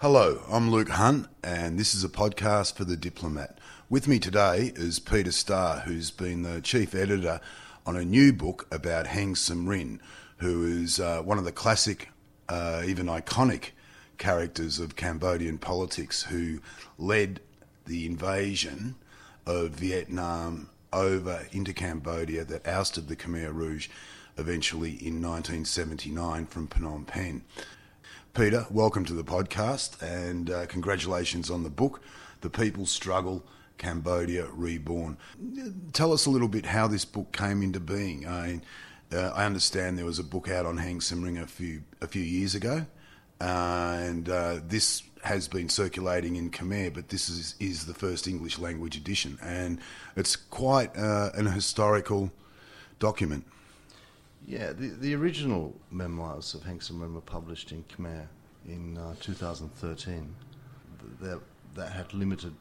Hello, I'm Luke Hunt, and this is a podcast for The Diplomat. With me today is Peter Starr, who's been the chief editor on a new book about Heng Samrin, who is uh, one of the classic, uh, even iconic characters of Cambodian politics who led the invasion of Vietnam over into Cambodia that ousted the Khmer Rouge eventually in 1979 from Phnom Penh. Peter, welcome to the podcast and uh, congratulations on the book, The People's Struggle Cambodia Reborn. Tell us a little bit how this book came into being. I, uh, I understand there was a book out on Heng Samrin a few, a few years ago, uh, and this has been circulating in Khmer, but this is, is the first English language edition, and it's quite uh, an historical document. Yeah, the, the original memoirs of Heng Samrin were published in Khmer in uh, 2013. That, that had limited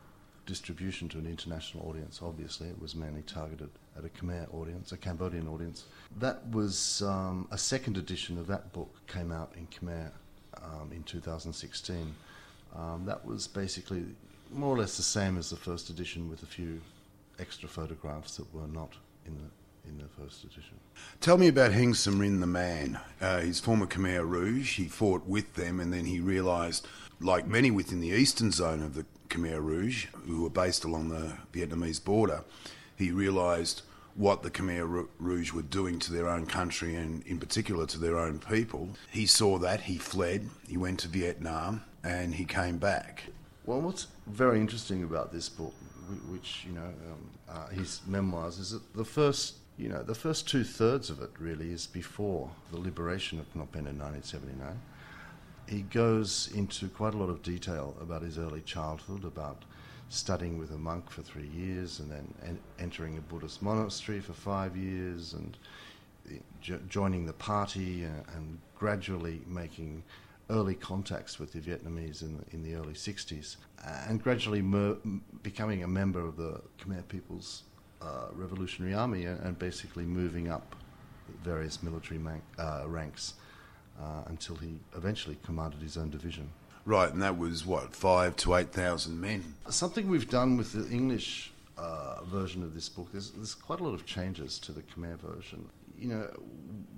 distribution to an international audience, obviously. It was mainly targeted at a Khmer audience, a Cambodian audience. That was um, a second edition of that book came out in Khmer um, in 2016. Um, that was basically more or less the same as the first edition with a few extra photographs that were not in the in the first edition. Tell me about Heng Samrin the man. Uh, he's former Khmer Rouge. He fought with them and then he realised, like many within the eastern zone of the Khmer Rouge, who were based along the Vietnamese border, he realised what the Khmer Rouge were doing to their own country and, in particular, to their own people. He saw that, he fled, he went to Vietnam, and he came back. Well, what's very interesting about this book, which, you know, um, uh, his memoirs, is that the first you know, the first two thirds of it really is before the liberation of Phnom Penh in 1979. He goes into quite a lot of detail about his early childhood, about studying with a monk for three years and then en- entering a Buddhist monastery for five years and eh, jo- joining the party and, and, gradually making early contacts with the Vietnamese in the, in the early 60s and gradually mer- becoming a member of the Khmer People's uh, Revolutionary Army and, and, basically moving up various military man- uh, ranks uh, until he eventually commanded his own division. Right, and that was what five to eight thousand men. Something we've done with the English uh, version of this book. There's, there's, quite a lot of changes to the Khmer version. You know,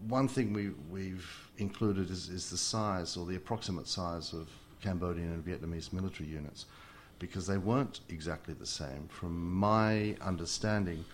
one thing we, we've included is, is the size or the approximate size of Cambodian and Vietnamese military units because they weren't exactly the same. From my understanding,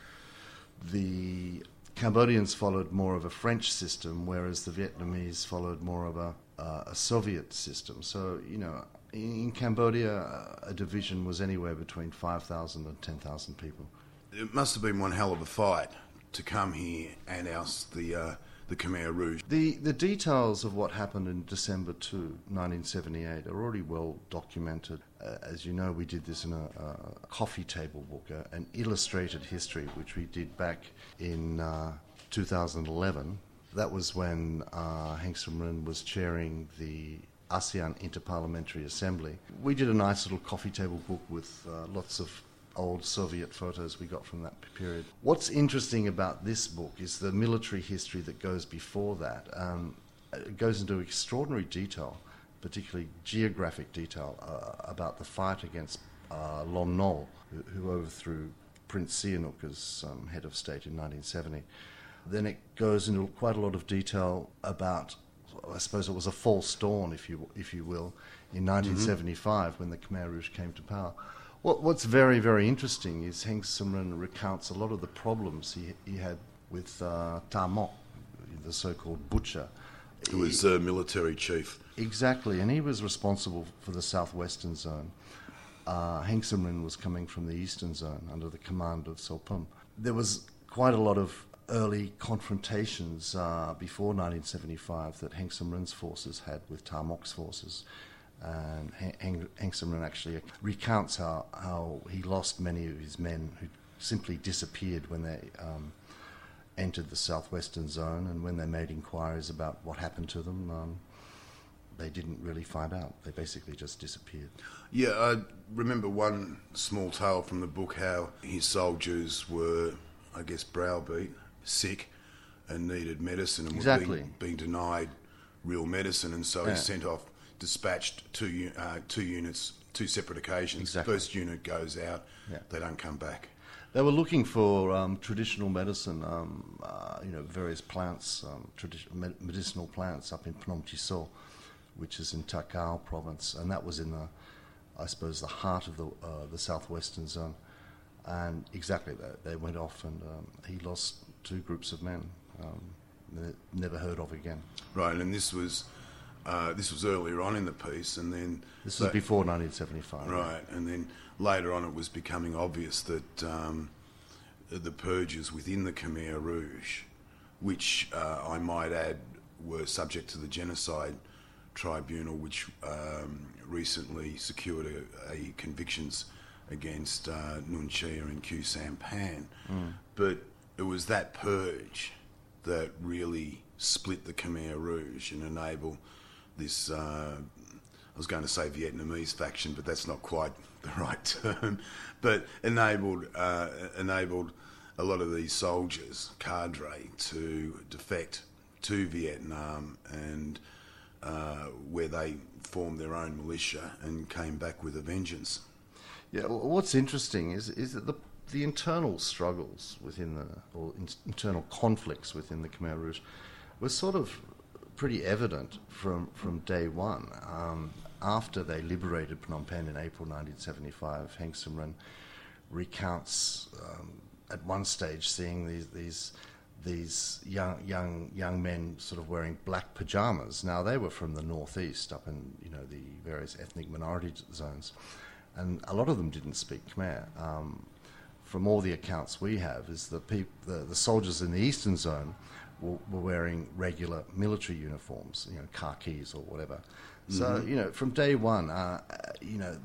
the Cambodians followed more of a French system, whereas the Vietnamese followed more of a, uh, a Soviet system. So, you know, in, in Cambodia, a division was anywhere between 5,000 and 10,000 people. It must have been one hell of a fight to come here and oust the. Uh the Khmer Rouge. The, the details of what happened in December 2, 1978, are already well documented. Uh, as you know, we did this in a, a coffee table book, uh, an illustrated history, which we did back in uh, 2011. That was when uh, Samrin was chairing the ASEAN Interparliamentary Assembly. We did a nice little coffee table book with uh, lots of old Soviet photos we got from that period. What's interesting about this book is the military history that goes before that. Um, it goes into extraordinary detail, particularly geographic detail, uh, about the fight against uh, Lon Nol, who, who, overthrew Prince Sihanouk as um, head of state in 1970. Then it goes into quite a lot of detail about, I suppose it was a false dawn, if you, if you will, in 1975 mm-hmm. when the Khmer Rouge came to power. What, what's very, very interesting is Heng Samrin recounts a lot of the problems he, he had with uh, the so called butcher. Who was a military chief. Exactly, and he was responsible for the southwestern zone. Uh, Heng Samrin was coming from the eastern zone under the command of So Phim. There was quite a lot of early confrontations uh, before 1975 that Heng Samrin's forces had with Ta Mok's forces and Heng, Samrin actually recounts how, how he lost many of his men who simply disappeared when they um, entered the southwestern zone, and when they made inquiries about what happened to them, um, they didn't really find out. They basically just disappeared. Yeah, I remember one small tale from the book how his soldiers were, I guess, browbeat, sick, and needed medicine and exactly. were being, being denied real medicine, and so yeah. he sent off dispatched two uh, two units, two separate occasions. Exactly. First unit goes out, Yeah. they don't come back. They were looking for um, traditional medicine, um, uh, you know, various plants, um, tradi- med- medicinal plants up in Phnom Chisor, which is in Takeo province, and that was in the, I suppose, the heart of the uh, the southwestern zone. And exactly, they, they went off, and um, he lost two groups of men, um, never heard of again. Right, and this was uh, this was earlier on in the piece, and then This was before 1975. Right, and then later on, it was becoming obvious that um, the purges within the Khmer Rouge, which uh, I might add were subject to the genocide tribunal, which um, recently secured a, a convictions against uh, Nuon Chea and Khieu Samphan. But it was that purge that really split the Khmer Rouge and enabled this. Uh, I was going to say Vietnamese faction, but that's not quite the right term. But enabled uh, enabled a lot of these soldiers, cadre, to defect to Vietnam and uh, where they formed their own militia and came back with a vengeance. Yeah, well, what's interesting is is that the the internal struggles within the or in, internal conflicts within the Khmer Rouge were sort of pretty evident from from day one. Um, after they liberated Phnom Penh in April 1975, Heng Samrin recounts um, at one stage seeing these these these young young young men sort of wearing black pajamas. Now they were from the northeast, up in you know the various ethnic minority zones, and a lot of them didn't speak Khmer. Um, from all the accounts we have, is the, peop- the the soldiers in the eastern zone were, were wearing regular military uniforms, you know, khakis or whatever. So you know, from day one, uh, you know,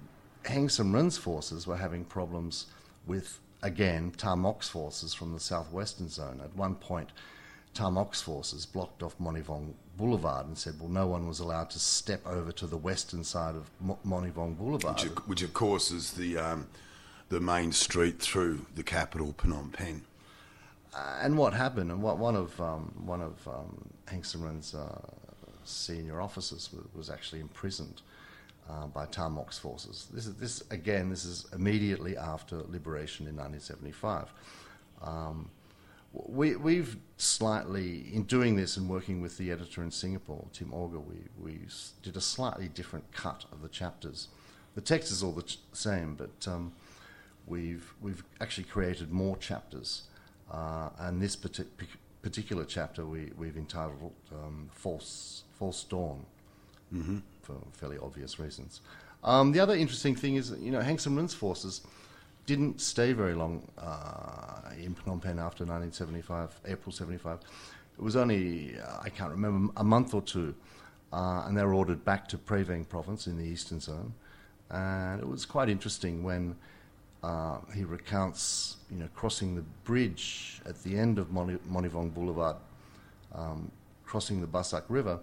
Heng Samrin's forces were having problems with again Ta Mok's forces from the southwestern zone. At one point, Ta Mok's forces blocked off Monivong Boulevard and said, "Well, no one was allowed to step over to the western side of Mo- Monivong Boulevard." which, of- which of course is the um, the main street through the capital, Phnom Penh. And what happened, and what one of um, one of um, Heng Samrin's uh, senior officers was, was actually imprisoned uh, by Ta Mok's forces. This is this again. This is immediately after liberation in 1975. Um, we, we've slightly, in doing this and working with the editor in Singapore, Tim Auger, we, we did a slightly different cut of the chapters. The text is all the ch- same, but um, we've, we've actually created more chapters. Uh, and this partic- particular chapter we, we've entitled um, False, False Dawn for fairly obvious reasons. Um, the other interesting thing is, that, you know, Heng Samrin's forces didn't stay very long uh, in Phnom Penh after 1975, April 75. It was only, uh, I can't remember, a month or two, uh, and they were ordered back to Prey Veng province in the eastern zone. And it was quite interesting when uh, he recounts, you know, crossing the bridge at the end of Moni- Monivong Boulevard, um, crossing the Bassac River,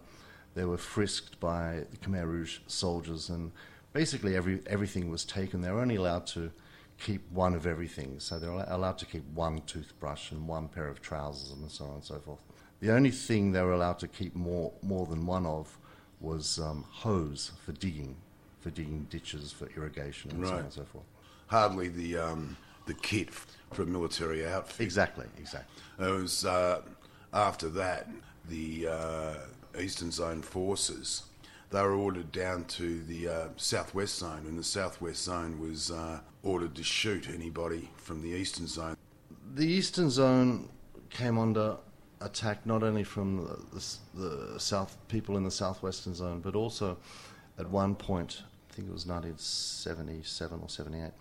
they were frisked by the Khmer Rouge soldiers, and basically every, everything was taken. They were only allowed to keep one of everything, so they were allowed to keep one toothbrush and one pair of trousers and so on and so forth. The only thing they were allowed to keep more, more than one of was um, hoes for digging, for digging ditches for irrigation and so on and so forth. Hardly the um, the kit for a military outfit. Exactly, exactly. It was uh, after that the uh, Eastern Zone forces. They were ordered down to the uh, Southwest Zone, and the Southwest Zone was uh, ordered to shoot anybody from the Eastern Zone. The eastern zone came under attack not only from the, the, the south people in the southwestern zone, but also at one point, think it was 1977 or 78,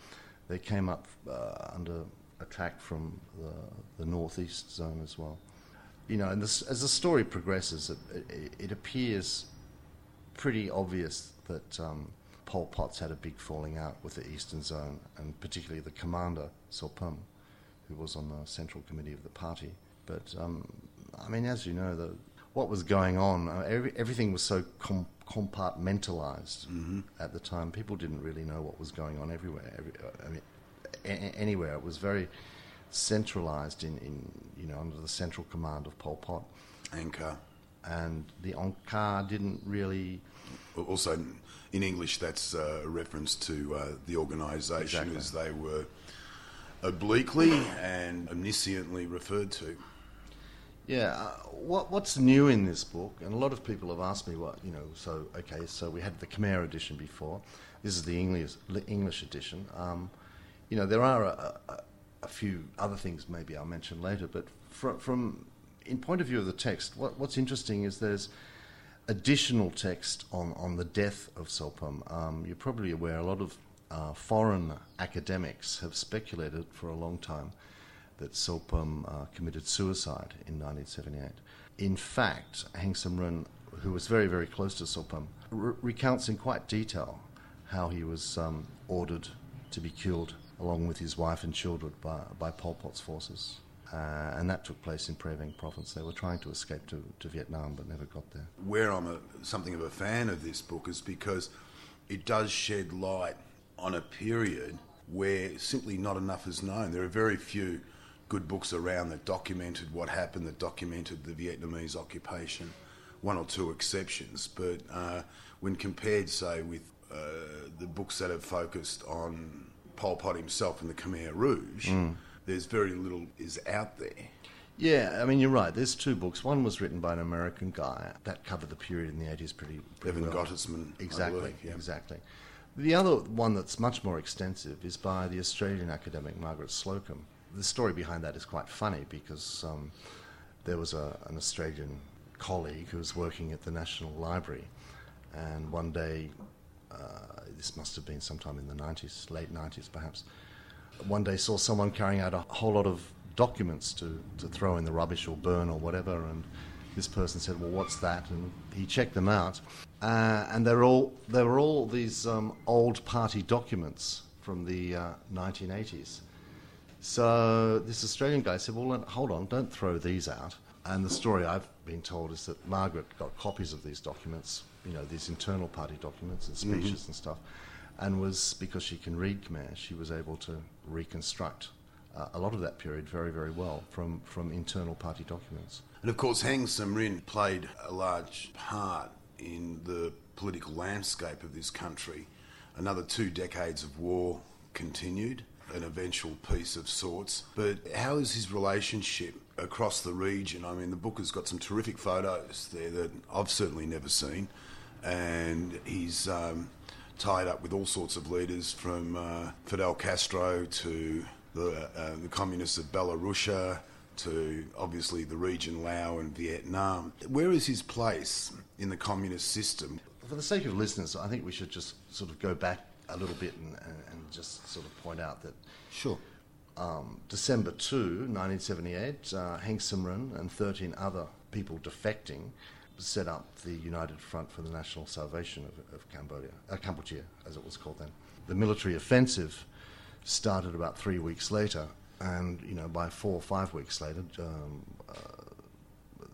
they came up uh, under attack from the, the northeast zone as well. You know, and this, as the story progresses, it, it, it appears pretty obvious that um, Pol Pot's had a big falling out with the Eastern Zone, and particularly the commander, So Phim, who was on the Central Committee of the party. But, um, I mean, as you know, the, what was going on, uh, every, everything was so com- compartmentalized at the time. People didn't really know what was going on everywhere. Every, uh, I mean, a- anywhere. It was very centralized in, in, you know, under the central command of Pol Pot. Angkar. and the Angkar didn't really. Also, in English, that's uh, a reference to uh, the organisation Exactly. as they were obliquely and omnisciently referred to. Yeah, uh, what what's new in this book? And a lot of people have asked me what you know. So okay, so we had the Khmer edition before. This is the English English edition. Um, you know, there are a, a, a few other things maybe I'll mention later, but from, from in point of view of the text, what, what's interesting is there's additional text on, on the death of So Phim. Um, you're probably aware a lot of uh, foreign academics have speculated for a long time that So Phim uh, committed suicide in 1978. In fact, Heng Samrin, who was very, very close to So Phim, re- recounts in quite detail how he was um, ordered to be killed along with his wife and children by, by Pol Pot's forces. Uh, and that took place in Prey Veng province. They were trying to escape to, to Vietnam but never got there. Where I'm a, something of a fan of this book is because it does shed light on a period where simply not enough is known. There are very few good books around that documented what happened, that documented the Vietnamese occupation, one or two exceptions. But uh, when compared, say, with uh, the books that have focused on Pol Pot himself and the Khmer Rouge, there's very little is out there. Yeah, I mean, you're right. There's two books. One was written by an American guy that covered the period in the 80s pretty, pretty Evan well. Gottesman, Exactly, believe, yeah. exactly. The other one that's much more extensive is by the Australian academic Margaret Slocomb. The story behind that is quite funny because um, there was a, an Australian colleague who was working at the National Library, and one day, uh, this must have been sometime in the 90s, late 90s perhaps, one day saw someone carrying out a whole lot of documents to, to throw in the rubbish or burn or whatever, and this person said, "Well, what's that?" And he checked them out, uh, and they're all they were all these um, old party documents from the uh, 1980s. So this Australian guy said, "Well, hold on, don't throw these out." And the story I've been told is that Margaret got copies of these documents, you know, these internal party documents and speeches and stuff, and was because she can read Khmer, she was able to reconstruct uh, a lot of that period very, very well from from internal party documents. And of course, Heng Samrin played a large part in the political landscape of this country. Another two decades of war continued, an eventual peace of sorts. But how is his relationship across the region? I mean, the book has got some terrific photos there that I've certainly never seen. And he's um, tied up with all sorts of leaders from uh, Fidel Castro to the, uh, the communists of Belarusia to obviously the region Laos and Vietnam. Where is his place in the communist system? For the sake of listeners, I think we should just sort of go back a little bit and, and, just sort of point out that Sure. um, December 2, 1978, uh, Heng Samrin and 13 other people defecting set up the United Front for the National Salvation of, of Cambodia, uh, Cambodia, as it was called then. The military offensive started about three weeks later, and you know by four or five weeks later, um, uh,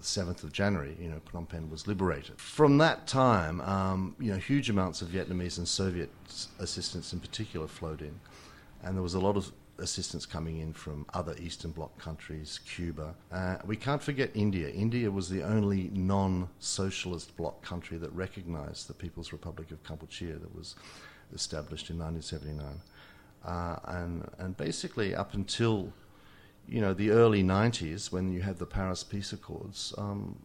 the 7th of January, you know, Phnom Penh was liberated. From that time, um, you know, huge amounts of Vietnamese and Soviet assistance in particular flowed in, and there was a lot of assistance coming in from other Eastern Bloc countries, Cuba. Uh, we can't forget India. India was the only non-socialist bloc country that recognized the People's Republic of Kampuchea that was established in 1979. Uh, and, and basically up until you know, the early 90s, when you had the Paris Peace Accords, um,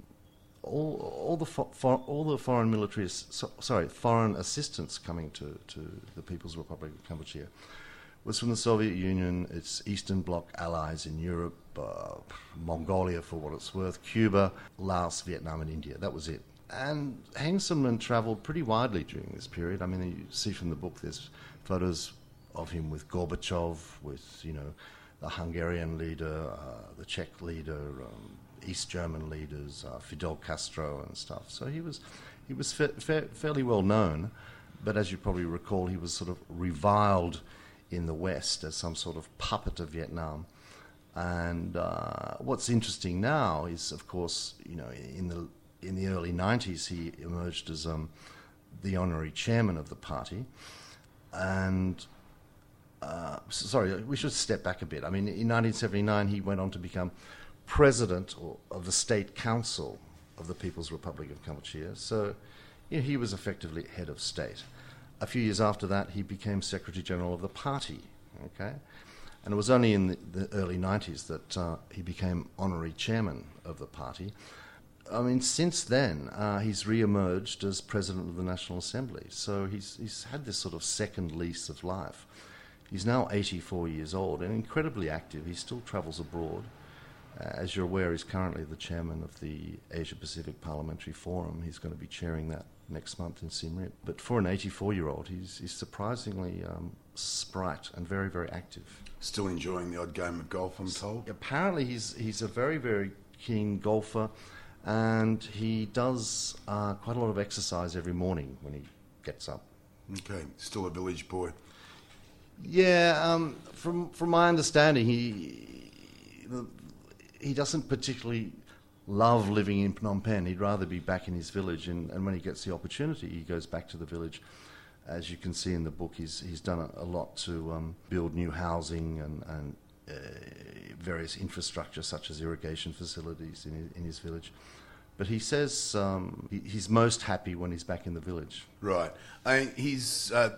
all, all, the fo- for, all the foreign military, so, sorry, foreign assistance coming to, to the People's Republic of Kampuchea was from the Soviet Union, its Eastern Bloc allies in Europe, uh, Mongolia for what it's worth, Cuba, Laos, Vietnam, and India. That was it. And Heng travelled pretty widely during this period. I mean, you see from the book, there's photos of him with Gorbachev, with, you know, the Hungarian leader, uh, the Czech leader, um, East German leaders, uh, Fidel Castro, and stuff. So he was, he was fa- fa- fairly well known, but as you probably recall, he was sort of reviled in the West as some sort of puppet of Vietnam. And uh, what's interesting now is, of course, you know, in the in the early '90s, he emerged as um, the honorary chairman of the party, and uh, sorry, we should step back a bit. I mean, in 1979, he went on to become president of the State Council of the People's Republic of Kampuchea. So you know, he was effectively head of state. A few years after that, he became Secretary General of the party. Okay, and it was only in the, the early 90s that uh, he became honorary chairman of the party. I mean, since then, uh, he's re emerged as president of the National Assembly. So he's, he's had this sort of second lease of life. He's now 84 years old and incredibly active. He still travels abroad. Uh, as you're aware, he's currently the chairman of the Asia Pacific Parliamentary Forum. He's going to be chairing that next month in Siem Reap. But for an 84 year old, he's, he's surprisingly um, sprite and very, very active. Still enjoying the odd game of golf, I'm told. Apparently, he's, he's a very, very keen golfer and he does uh, quite a lot of exercise every morning when he gets up. Okay, still a village boy. Yeah, um, from from my understanding, he he doesn't particularly love living in Phnom Penh. He'd rather be back in his village, and, and when he gets the opportunity, he goes back to the village. As you can see in the book, he's he's done a, a lot to um, build new housing and and uh, various infrastructure such as irrigation facilities in his, in his village. But he says um, he, he's most happy when he's back in the village. Right. I mean, he's uh,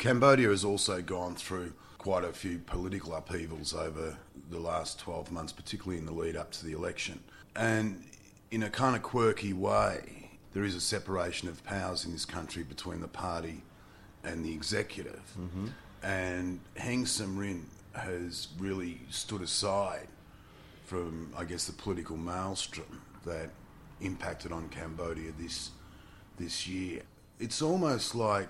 Cambodia has also gone through quite a few political upheavals over the last 12 months, particularly in the lead up to the election. And in a kind of quirky way, there is a separation of powers in this country between the party and the executive. Mm-hmm. And Heng Samrin has really stood aside from, I guess, the political maelstrom that impacted on Cambodia this this year. It's almost like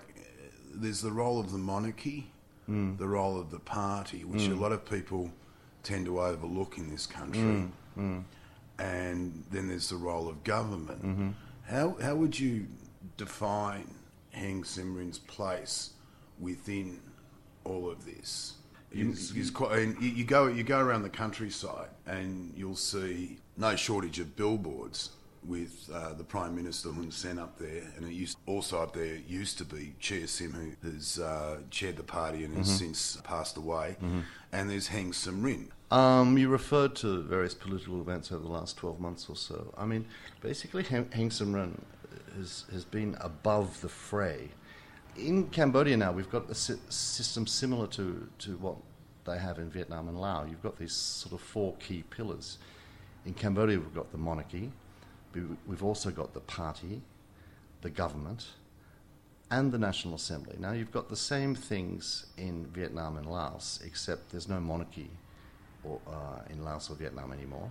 there's the role of the monarchy, mm. the role of the party, which mm. a lot of people tend to overlook in this country, mm. and then there's the role of government. Mm-hmm. How how would you define Heng Samrin's place within all of this? You, quite, you, go you go around the countryside and you'll see no shortage of billboards with uh, the Prime Minister Hun Sen up there, and it used also up there used to be Chea Sim, who has uh, chaired the party and has mm-hmm. since passed away, mm-hmm. and there's Heng Samrin. Um, you referred to various political events over the last 12 months or so. I mean, basically, Heng, Heng Samrin has, has been above the fray. In Cambodia now, we've got a si- system similar to, to what they have in Vietnam and Laos. You've got these sort of four key pillars. In Cambodia, we've got the monarchy, we've also got the party, the government, and the National Assembly. Now, you've got the same things in Vietnam and Laos, except there's no monarchy or, uh, in Laos or Vietnam anymore.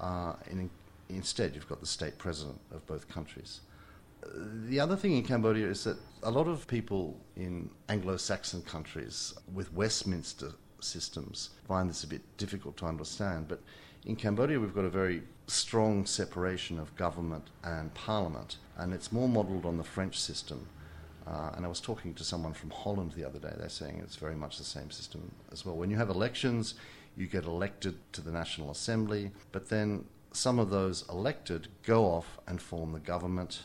Uh, in, instead, you've got the state president of both countries. The other thing in Cambodia is that a lot of people in Anglo Saxon countries with Westminster systems find this a bit difficult to understand, but in Cambodia, we've got a very strong separation of government and parliament, and it's more modelled on the French system. Uh, and I was talking to someone from Holland the other day. They're saying it's very much the same system as well. When you have elections, you get elected to the National Assembly, but then some of those elected go off and form the government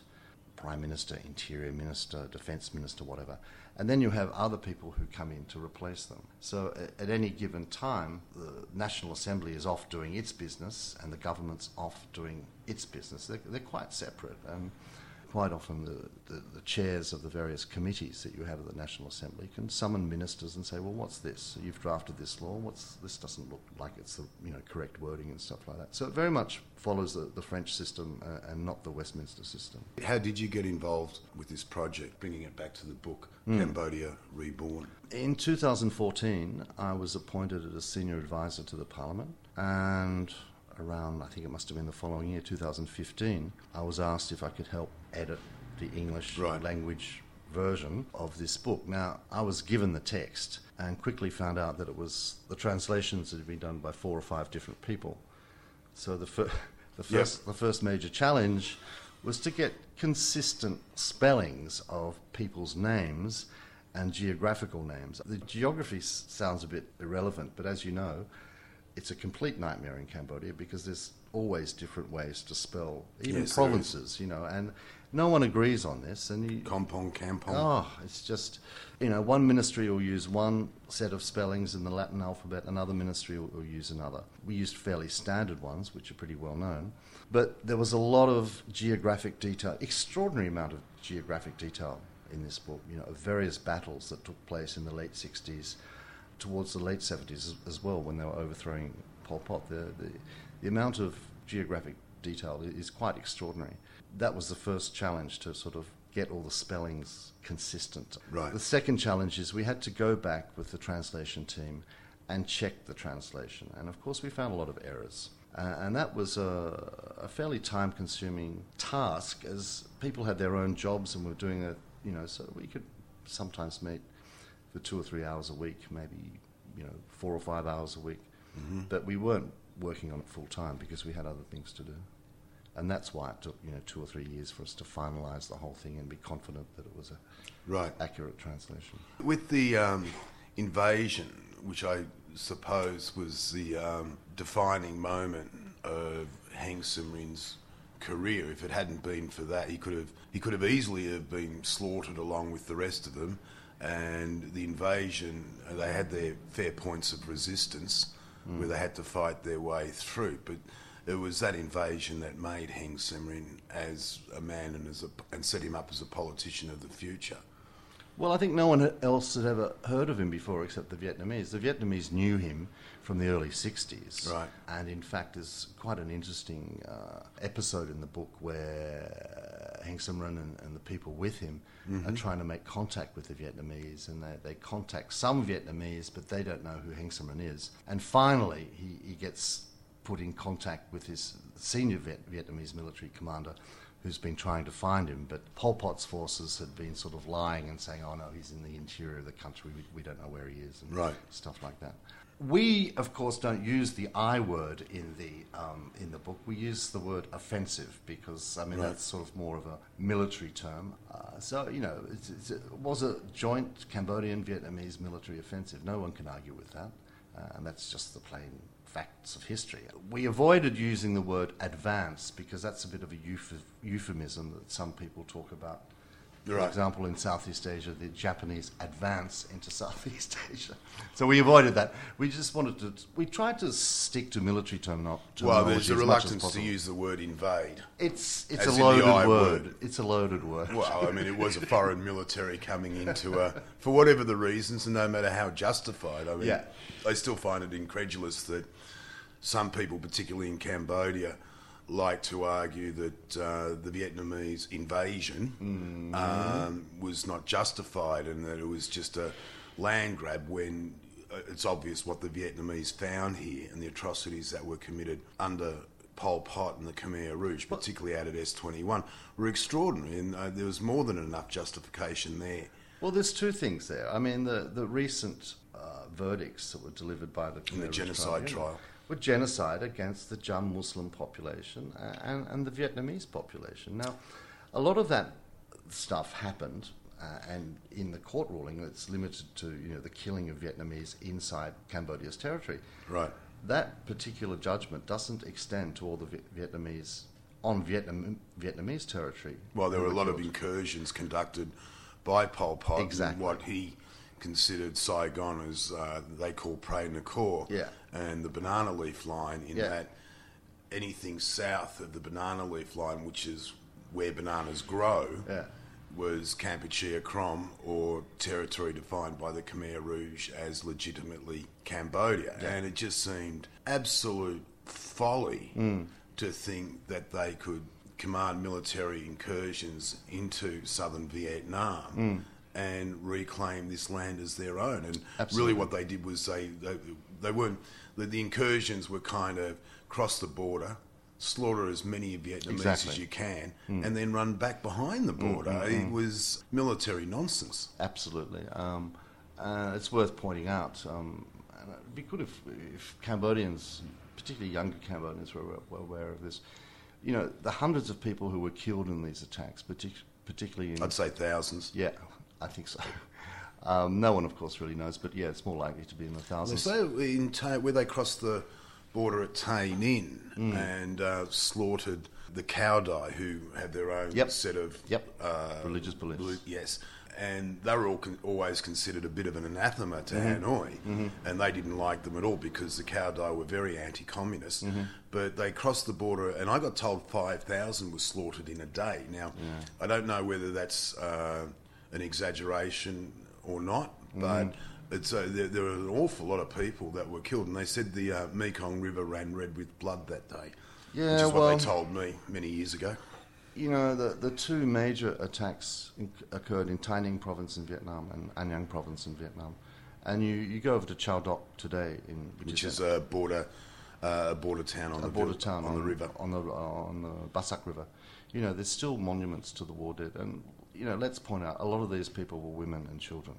Prime Minister, Interior Minister, Defence Minister, whatever and then you have other people who come in to replace them. So at, any given time, the National Assembly is off doing its business and the government's off doing its business. They're, they're quite separate. And quite often the, the, the, chairs of the various committees that you have at the National Assembly can summon ministers and say, well, what's this? You've drafted this law. What's this doesn't look like it's the you know, correct wording and stuff like that. So it very much follows the, the French system uh, and not the Westminster system. How did you get involved with this project, bringing it back to the book, mm. Cambodia Reborn? In 2014, I was appointed as a senior advisor to the Parliament and around, I think it must have been the following year, 2015, I was asked if I could help edit the English right. language version of this book. Now, I was given the text and quickly found out that it was the translations that had been done by four or five different people. So the, fir- the, first, yep. the first major challenge was to get consistent spellings of people's names and geographical names. The geography s- sounds a bit irrelevant, but as you know, it's a complete nightmare in Cambodia because there's always different ways to spell even yes, provinces, you know, and No one agrees on this, and you, Kompong, Kampong. Oh, it's just, you know, one ministry will use one set of spellings in the Latin alphabet, another ministry will, will, use another. We used fairly standard ones, which are pretty well known. But there was a lot of geographic detail, extraordinary amount of geographic detail in this book, you know, of various battles that took place in the late 60s towards the late 70s as, well when they were overthrowing Pol Pot. The, the, the amount of geographic detail is quite extraordinary that was the first challenge to sort of get all the spellings consistent. Right. The second challenge is we had to go back with the translation team and check the translation. And of course, we found a lot of errors. Uh, and that was a, a fairly time consuming task as people had their own jobs and were doing it, you know, so we could sometimes meet for two or three hours a week, maybe, you know, four or five hours a week. Mm-hmm. But we weren't working on it full time because we had other things to do and that's why it took you know two or three years for us to finalise the whole thing and be confident that it was a right accurate translation. With the um, invasion, which I suppose was the um, defining moment of Heng Samrin's career. If it hadn't been for that, he could have he could have easily have been slaughtered along with the rest of them. And the invasion, they had their fair points of resistance, mm. where they had to fight their way through, but it was that invasion that made Heng Samrin as a man and, as a, and set him up as a politician of the future. Well, I think no one else had ever heard of him before except the Vietnamese. The Vietnamese knew him from the early 60s. Right. And in fact, there's quite an interesting uh, episode in the book where Heng Samrin and, and, the people with him mm-hmm. are trying to make contact with the Vietnamese. And they, they contact some Vietnamese, but they don't know who Heng Samrin is. And finally, he, he gets put in contact with his senior Viet- Vietnamese military commander who's been trying to find him. But Pol Pot's forces had been sort of lying and saying, oh no, he's in the interior of the country, we, we don't know where he is, and right. stuff like that. We, of course, don't use the I word in the um, in the book. We use the word offensive because I mean right. that's sort of more of a military term. Uh, so you know, it's, it's, it was a joint Cambodian Vietnamese military offensive. No one can argue with that, uh, and that's just the plain facts of history. We avoided using the word advance because that's a bit of a euphemism that some people talk about. For right. example, in Southeast Asia, the Japanese advance into Southeast Asia. So we avoided that. We just wanted to, we tried to stick to military terminology. Well, there's a reluctance to use the word invade. It's, it's a loaded word. word. It's a loaded word. Well, I mean, it was a foreign military coming into a, for whatever the reasons, and no matter how justified. I mean, yeah. I still find it incredulous that some people, particularly in Cambodia, like to argue that uh, the Vietnamese invasion mm. um, was not justified and that it was just a land grab when uh, it's obvious what the Vietnamese found here and the atrocities that were committed under Pol Pot and the Khmer Rouge, particularly out at S21, were extraordinary and uh, there was more than enough justification there. Well, there's two things there. I mean, the, the recent uh, verdicts that were delivered by the Khmer the genocide trial, trial were genocide against the Cham Muslim population uh, and, and the Vietnamese population. Now, a lot of that stuff happened, uh, and in the court ruling, it's limited to you know the killing of Vietnamese inside Cambodia's territory. Right. That particular judgment doesn't extend to all the Vietnamese on Vietnam, Vietnamese territory. Well, there were a lot killed. of incursions conducted by Pol Pot. Exactly. what he considered Saigon as uh, they call Prey Nokor, yeah. and the banana leaf line in yeah. that anything south of the banana leaf line, which is where bananas grow, yeah. was Kampuchea Krom or territory defined by the Khmer Rouge as legitimately Cambodia. Yeah. And it just seemed absolute folly mm. to think that they could command military incursions into southern Vietnam. Mm and reclaim this land as their own. And Absolutely. really, what they did was they they, they weren't the, the, incursions were kind of cross the border. Slaughter as many Vietnamese exactly. as you can, mm. and then run back behind the border. Mm, mm, it was military nonsense. Absolutely, um, uh, it's worth pointing out. Um, it'd be good if, if Cambodians, particularly younger Cambodians, were, were aware of this. You know, the hundreds of people who were killed in these attacks, partic- particularly in. I'd say thousands. Yeah, I think so. Um, no one, of course, really knows, but yeah, it's more likely to be in the thousands. So, in ta- where they crossed the border at Tay Ninh Mm. and uh, slaughtered the Cao Dai, who had their own Yep. set of Yep. uh, Religious beliefs. belief- yes, and they were all con- always considered a bit of an anathema to Mm-hmm. Hanoi, and they didn't like them at all because the Cao Dai were very anti-communist. Mm-hmm. But they crossed the border, and I got told five thousand was slaughtered in a day. Now, I don't know whether that's uh, an exaggeration or not, but. Mm-hmm. It's uh, there, there were an awful lot of people that were killed, and they said the uh, Mekong River ran red with blood that day. Yeah, which is what well- they told me many years ago. You know, the, the two major attacks in, occurred in Tay Ninh province in Vietnam and An Giang province in Vietnam. And you, you go over to Chau Doc today, in, which, which is, is a border, uh, a border town on a the border town on, the river. on the on the Bassac River. You know, there's still monuments to the war dead, and you know, let's point out a lot of these people were women and children.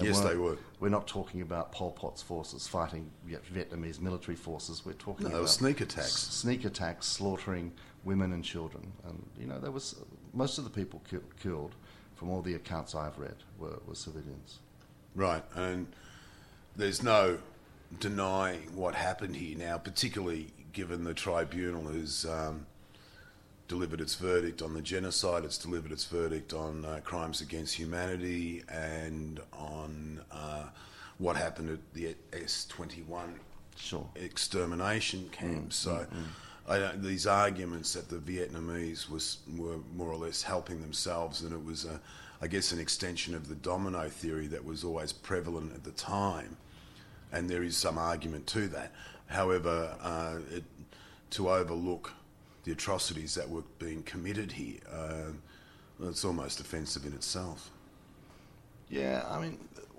Yes, they were. We're not talking about Pol Pot's forces fighting Vietnamese military forces. We're talking No, about sneak attacks. s- sneak attacks, slaughtering women and children, and you know, there was most of the people ki- killed, from all the accounts I've read, were, were civilians. Right, and there's no denying what happened here now, particularly given the tribunal has um, delivered its verdict on the genocide, it's delivered its verdict on uh, crimes against humanity, and on uh, what happened at the S21 Sure. extermination camps. so I don't, these arguments that the Vietnamese was were more or less helping themselves, and it was, a, I guess, an extension of the domino theory that was always prevalent at the time, and there is some argument to that. However, uh, it, to overlook the atrocities that were being committed here, uh, it's almost offensive in itself. Yeah, I mean,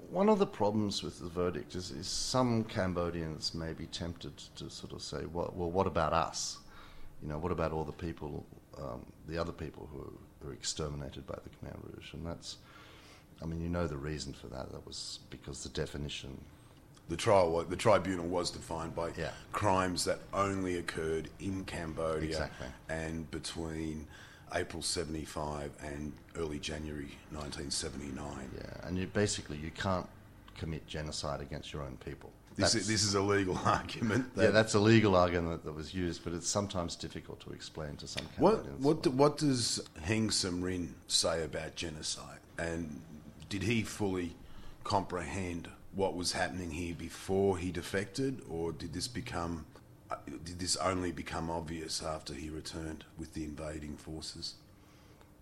one of the problems with the verdict is, is some Cambodians may be tempted to sort of say, well, well, what about us? You know, what about all the people, um, the other people who were exterminated by the Khmer Rouge? And that's, I mean, you know the reason for that. That was because the definition. The trial, the tribunal was defined by Yeah. crimes that only occurred in Cambodia Exactly. and between April 75 and early January 1979. Yeah, and you basically you can't commit genocide against your own people. This is, this is a legal argument. yeah, that's a legal argument that was used, but it's sometimes difficult to explain to some what, what, do- what does Heng Samrin say about genocide? And did he fully comprehend what was happening here before he defected, or did this become uh, did this only become obvious after he returned with the invading forces?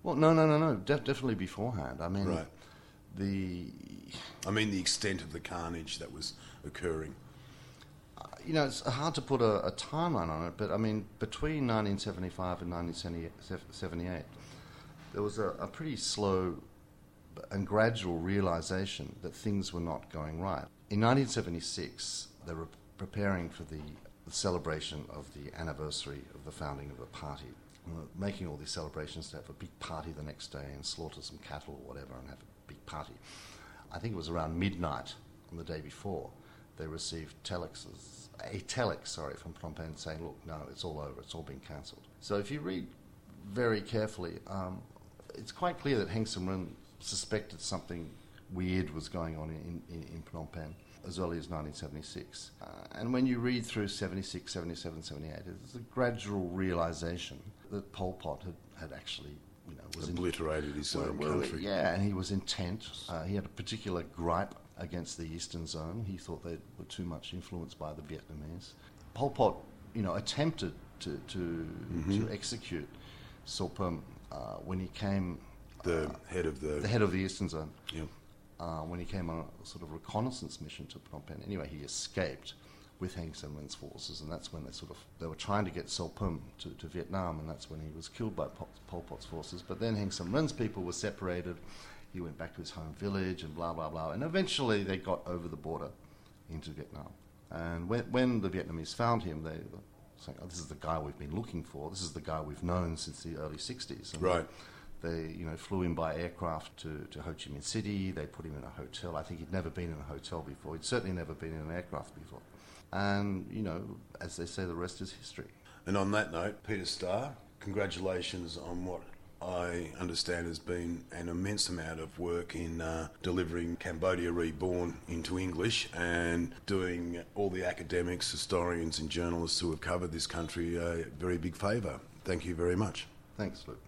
Well, no, no, no, no. Def- definitely beforehand. I mean, Right. the I mean, the extent of the carnage that was occurring. you know it's hard to put a, a timeline on it, but I mean, between 1975 and 1978, there was a, a pretty slow and gradual realization that things were not going right. In 1976, they were preparing for the, celebration of the anniversary of the founding of the party, making all these celebrations to have a big party the next day and slaughter some cattle or whatever and have a big party. I think it was around midnight on the day before they received telexes, a telex, sorry, from Phnom Penh saying, "Look, no, it's all over. It's all been cancelled." So if you read very carefully, um, it's quite clear that Heng Samrin suspected something weird was going on in, in, in Phnom Penh as early as 1976. Uh, and when you read through 76, 77, 78, there's a gradual realization that Pol Pot had, had actually, you know, was in, Obliterated his own country. Yeah, and he was intent. Uh, he had a particular gripe against the Eastern Zone. He thought they were too much influenced by the Vietnamese. Pol Pot, you know, attempted to to, to execute So Phim uh, when he came, The head of the. the head of the Eastern Zone, yeah. uh, when he came on a sort of reconnaissance mission to Phnom Penh. Anyway, he escaped with Heng Samrin's forces, and that's when they sort of they were trying to get So Phim to, to Vietnam, and that's when he was killed by Pol, Pol Pot's forces. But then Heng Samrin's people were separated. He went back to his home village, and blah blah blah. And eventually, they got over the border into Vietnam. And when, when the Vietnamese found him, they were saying, oh, "This is the guy we've been looking for. This is the guy we've known since the early '60s." And Right. they, they, you know, flew him by aircraft to, to Ho Chi Minh City. They put him in a hotel. I think he'd never been in a hotel before. He'd certainly never been in an aircraft before. And, you know, as they say, the rest is history. And on that note, Peter Starr, congratulations on what I understand has been an immense amount of work in uh, delivering Cambodia Reborn into English and doing all the academics, historians, and journalists who have covered this country a very big favour. Thank you very much. Thanks, Luke.